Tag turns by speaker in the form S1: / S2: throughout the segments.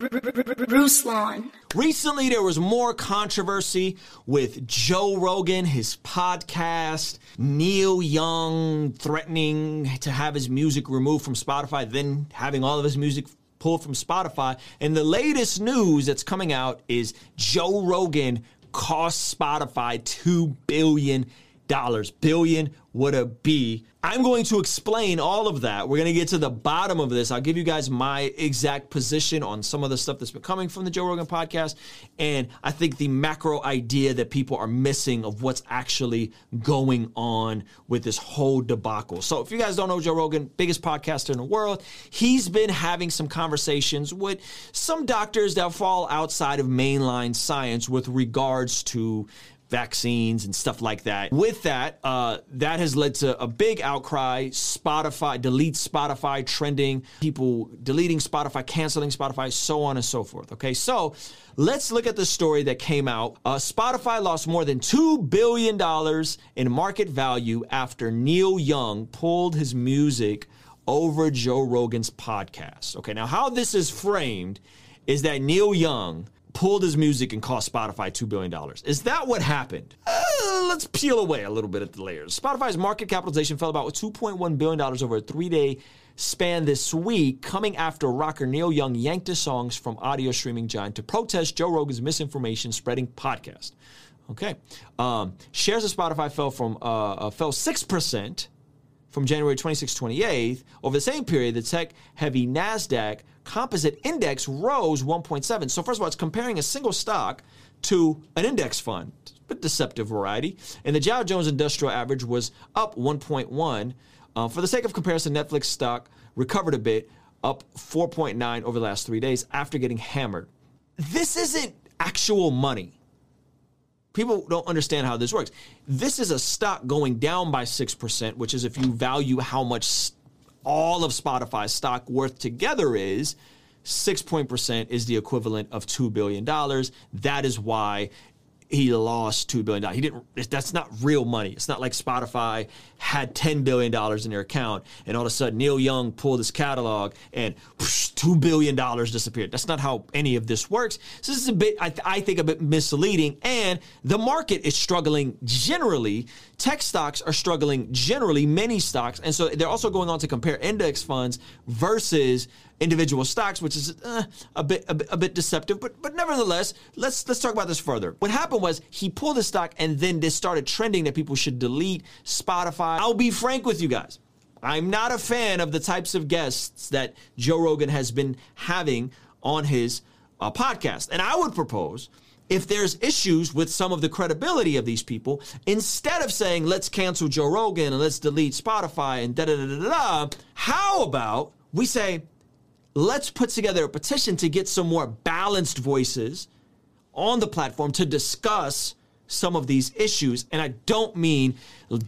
S1: Ruslan.
S2: Recently, there was more controversy with Joe Rogan, his podcast, Neil Young threatening to have his music removed from Spotify, then having all of his music pulled from Spotify. And the latest news that's coming out is Joe Rogan cost Spotify $2 billion. Billion would a be? I'm going to explain all of that. We're going to get to the bottom of this. I'll give you guys my exact position on some of the stuff that's been coming from the Joe Rogan podcast. And I think the macro idea that people are missing of what's actually going on with this whole debacle. So, if you guys don't know Joe Rogan, biggest podcaster in the world, he's been having some conversations with some doctors that fall outside of mainline science with regards to vaccines and stuff like that. With that, uh, that has led to a big outcry. Spotify, delete Spotify trending, people deleting Spotify, canceling Spotify, so on and so forth. Okay, so let's look at the story that came out. Uh, Spotify lost more than $2 billion in market value after Neil Young pulled his music over Joe Rogan's podcast. Okay, now how this is framed is that Neil Young pulled his music and cost Spotify $2 billion. Is that what happened? Uh, let's peel away a little bit at the layers. Spotify's market capitalization fell about $2.1 billion over a three day span this week, coming after rocker Neil Young yanked his songs from audio streaming giant to protest Joe Rogan's misinformation spreading podcast. Okay. Um, shares of Spotify fell from uh, uh, fell 6% from January 26 28th. Over the same period, the tech heavy NASDAQ composite index rose 1.7. So, first of all, it's comparing a single stock to an index fund, but deceptive variety. And the Dow Jones Industrial Average was up 1.1. Uh, for the sake of comparison, Netflix stock recovered a bit, up 4.9 over the last three days after getting hammered. This isn't actual money. People don't understand how this works. This is a stock going down by 6%, which is if you value how much all of Spotify's stock worth together is, six point percent is the equivalent of $2 billion. That is why he lost $2 billion. He didn't, that's not real money. It's not like Spotify had $10 billion in their account and all of a sudden Neil Young pulled his catalog and whoosh, $2 billion disappeared. That's not how any of this works. So this is a bit, I, th- I think, a bit misleading. And the market is struggling generally. Tech stocks are struggling generally, many stocks. And so they're also going on to compare index funds versus individual stocks, which is uh, a bit a bit, a bit deceptive. But but nevertheless, let's let's talk about this further. What happened was he pulled the stock, and then this started trending that people should delete Spotify. I'll be frank with you guys. I'm not a fan of the types of guests that Joe Rogan has been having on his uh, podcast, and I would propose if there's issues with some of the credibility of these people, instead of saying, let's cancel Joe Rogan and let's delete Spotify and da da da da da, how about we say, let's put together a petition to get some more balanced voices on the platform to discuss some of these issues. And I don't mean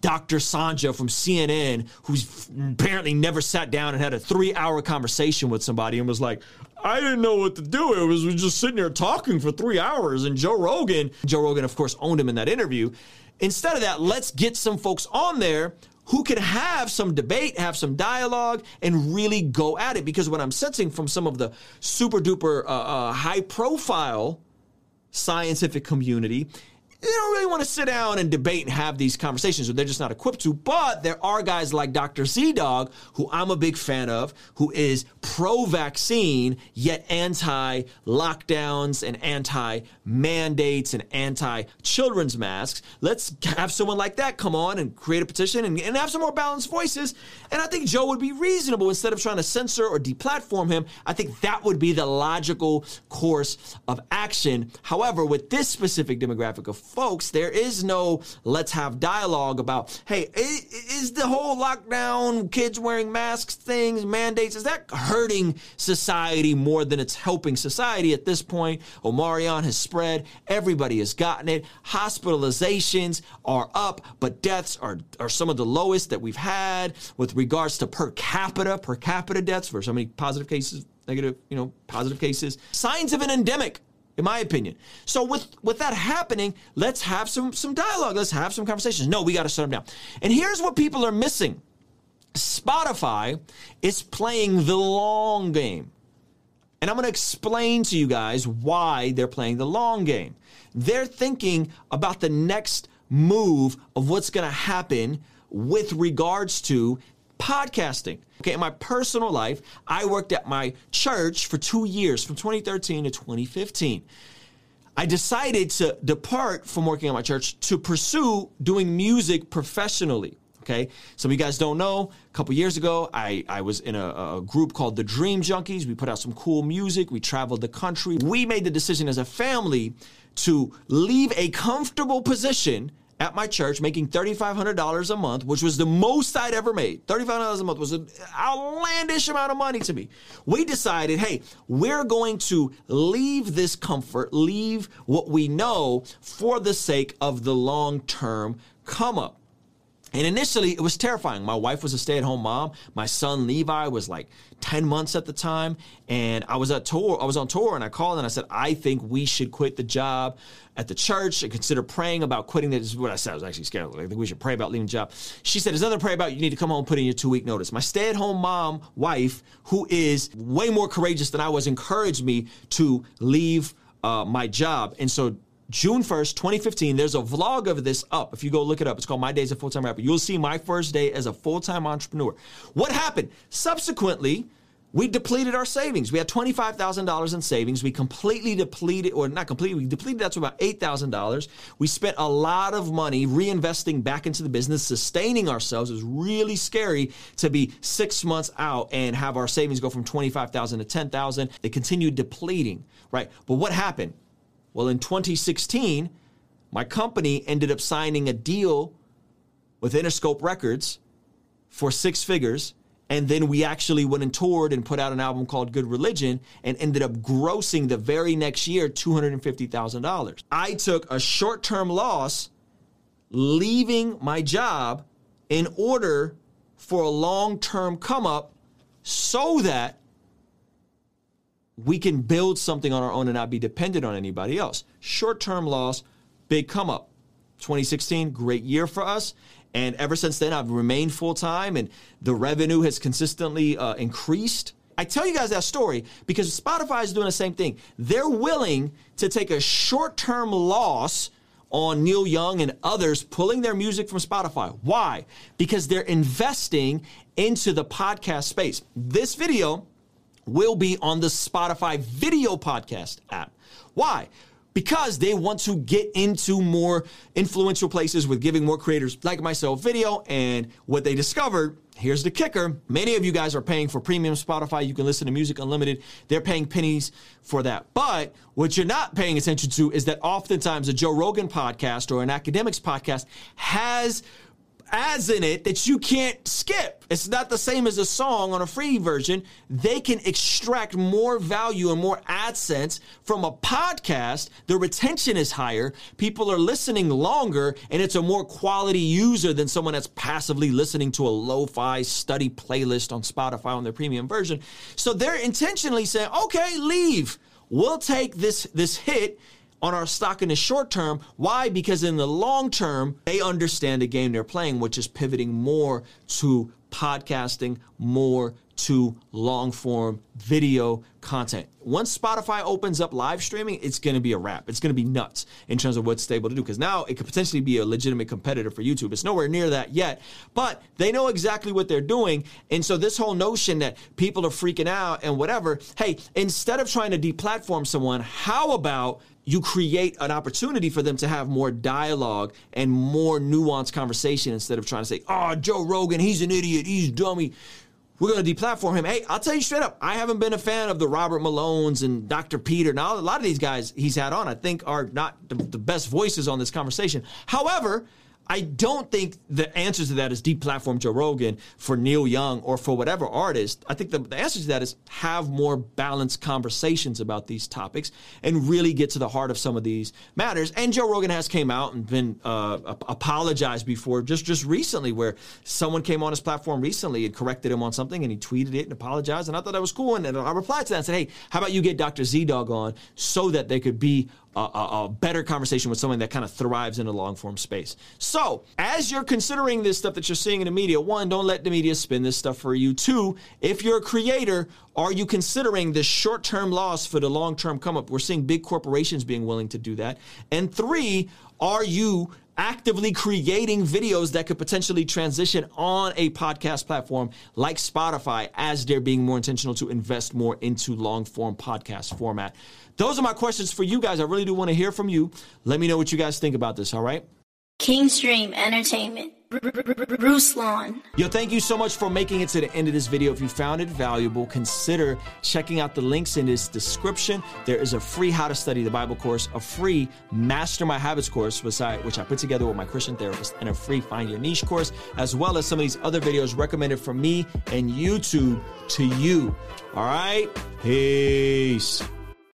S2: Dr. Sanjay from CNN, who's apparently never sat down and had a three hour conversation with somebody and was like, I didn't know what to do. It was, we just sitting there talking for three hours. And Joe Rogan, Joe Rogan, of course, owned him in that interview. Instead of that, let's get some folks on there who can have some debate, have some dialogue, and really go at it. Because what I'm sensing from some of the super duper uh, uh, high profile scientific community they don't really want to sit down and debate and have these conversations, or they're just not equipped to. But there are guys like Dr. ZDogg, who I'm a big fan of, who is pro vaccine, yet anti lockdowns and anti mandates and anti children's masks. Let's have someone like that come on and create a petition and, and have some more balanced voices. And I think Joe would be reasonable instead of trying to censor or deplatform him. I think that would be the logical course of action. However, with this specific demographic of folks, there is no let's have dialogue about, hey, is the whole lockdown, kids wearing masks things, mandates, is that hurting society more than it's helping society at this point? Omicron has spread. Everybody has gotten it. Hospitalizations are up, but deaths are, are some of the lowest that we've had with regards to per capita, per capita deaths for so many positive cases, negative, you know, positive cases. Signs of an endemic in my opinion. So with with that happening, let's have some some dialogue. Let's have some conversations. No, we got to shut them down. And here's what people are missing. Spotify is playing the long game. And I'm going to explain to you guys why they're playing the long game. They're thinking about the next move of what's going to happen with regards to podcasting. Okay, in my personal life, I worked at my church for two years from 2013 to 2015. I decided to depart from working at my church to pursue doing music professionally. Okay, some of you guys don't know. A couple years ago, I, I was in a, a, group called the Dream Junkies. We put out some cool music. We traveled the country. We made the decision as a family to leave a comfortable position at my church making $3,500 a month, which was the most I'd ever made. $3,500 a month was an outlandish amount of money to me. We decided, hey, we're going to leave this comfort, leave what we know for the sake of the long term come up. And initially, it was terrifying. My wife was a stay at home mom. My son Levi was like 10 months at the time. And I was at tour, I was on tour and I called and I said, I think we should quit the job at the church and consider praying about quitting. This is what I said. I was actually scared. I think we should pray about leaving the job. She said, There's nothing to pray about. You need to come home and put in your two week notice. My stay at home mom, wife, who is way more courageous than I was, encouraged me to leave uh, my job. And so June 1st, 2015, there's a vlog of this up. If you go look it up, it's called My Days as a Full Time Rapper. You'll see my first day as a full time entrepreneur. What happened? Subsequently, we depleted our savings. We had $25,000 in savings. We completely depleted, or not completely, we depleted that to about $8,000. We spent a lot of money reinvesting back into the business, sustaining ourselves. It was really scary to be six months out and have our savings go from 25,000 to 10,000. They continued depleting, right? But what happened? Well, in 2016, my company ended up signing a deal with Interscope Records for six figures. And then we actually went and toured and put out an album called Good Religion and ended up grossing the very next year $250,000. I took a short term loss leaving my job in order for a long term come up so that we can build something on our own and not be dependent on anybody else. Short term loss, big come up. 2016, great year for us. And ever since then, I've remained full time and the revenue has consistently uh, increased. I tell you guys that story because Spotify is doing the same thing. They're willing to take a short term loss on Neil Young and others pulling their music from Spotify. Why? Because they're investing into the podcast space. This video will be on the Spotify video podcast app. Why? Because they want to get into more influential places with giving more creators like myself video. And what they discovered here's the kicker many of you guys are paying for premium Spotify. You can listen to music unlimited. They're paying pennies for that. But what you're not paying attention to is that oftentimes a Joe Rogan podcast or an academics podcast has ads in it that you can't skip. It's not the same as a song on a free version. They can extract more value and more AdSense from a podcast. The retention is higher. People are listening longer and it's a more quality user than someone that's passively listening to a lo-fi study playlist on Spotify on their premium version. So they're intentionally saying, okay, leave. We'll take this, this hit on our stock in the short term. Why? Because in the long term, they understand the game they're playing, which is pivoting more to podcasting, more to long form video content. Once Spotify opens up live streaming, it's going to be a wrap. It's going to be nuts in terms of what's able to do because now it could potentially be a legitimate competitor for YouTube. It's nowhere near that yet, but they know exactly what they're doing. And so this whole notion that people are freaking out and whatever, hey, instead of trying to deplatform someone, how about you create an opportunity for them to have more dialogue and more nuanced conversation instead of trying to say, oh, Joe Rogan, he's an idiot, he's dummy. We're going to deplatform him. Hey, I'll tell you straight up, I haven't been a fan of the Robert Malones and Dr. Peter. Now, a lot of these guys he's had on, I think, are not the, the best voices on this conversation. However, I don't think the answer to that is deplatform Joe Rogan for Neil Young or for whatever artist. I think the, the answer to that is have more balanced conversations about these topics and really get to the heart of some of these matters. And Joe Rogan has came out and been uh, apologized before just just recently, where someone came on his platform recently and corrected him on something, and he tweeted it and apologized, and I thought that was cool. And I replied to that and said, "Hey, how about you get Dr. ZDogg on so that they could be a, a, better conversation with someone that kind of thrives in a long form space. So, as you're considering this stuff that you're seeing in the media, one, don't let the media spin this stuff for you. Two, if you're a creator, are you considering the short term loss for the long term come up? We're seeing big corporations being willing to do that. And three, are you actively creating videos that could potentially transition on a podcast platform like Spotify as they're being more intentional to invest more into long form podcast format. Those are my questions for you guys. I really do want to hear from you. Let me know what you guys think about this, all right?
S1: Kingstream Entertainment. Ruslan.
S2: Yo, thank you so much for making it to the end of this video. If you found it valuable, consider checking out the links in this description. There is a free How to Study the Bible course, a free Master My Habits course, I, which I put together with my Christian therapist, and a free Find Your Niche course, as well as some of these other videos recommended from me and YouTube to you. All right? Peace.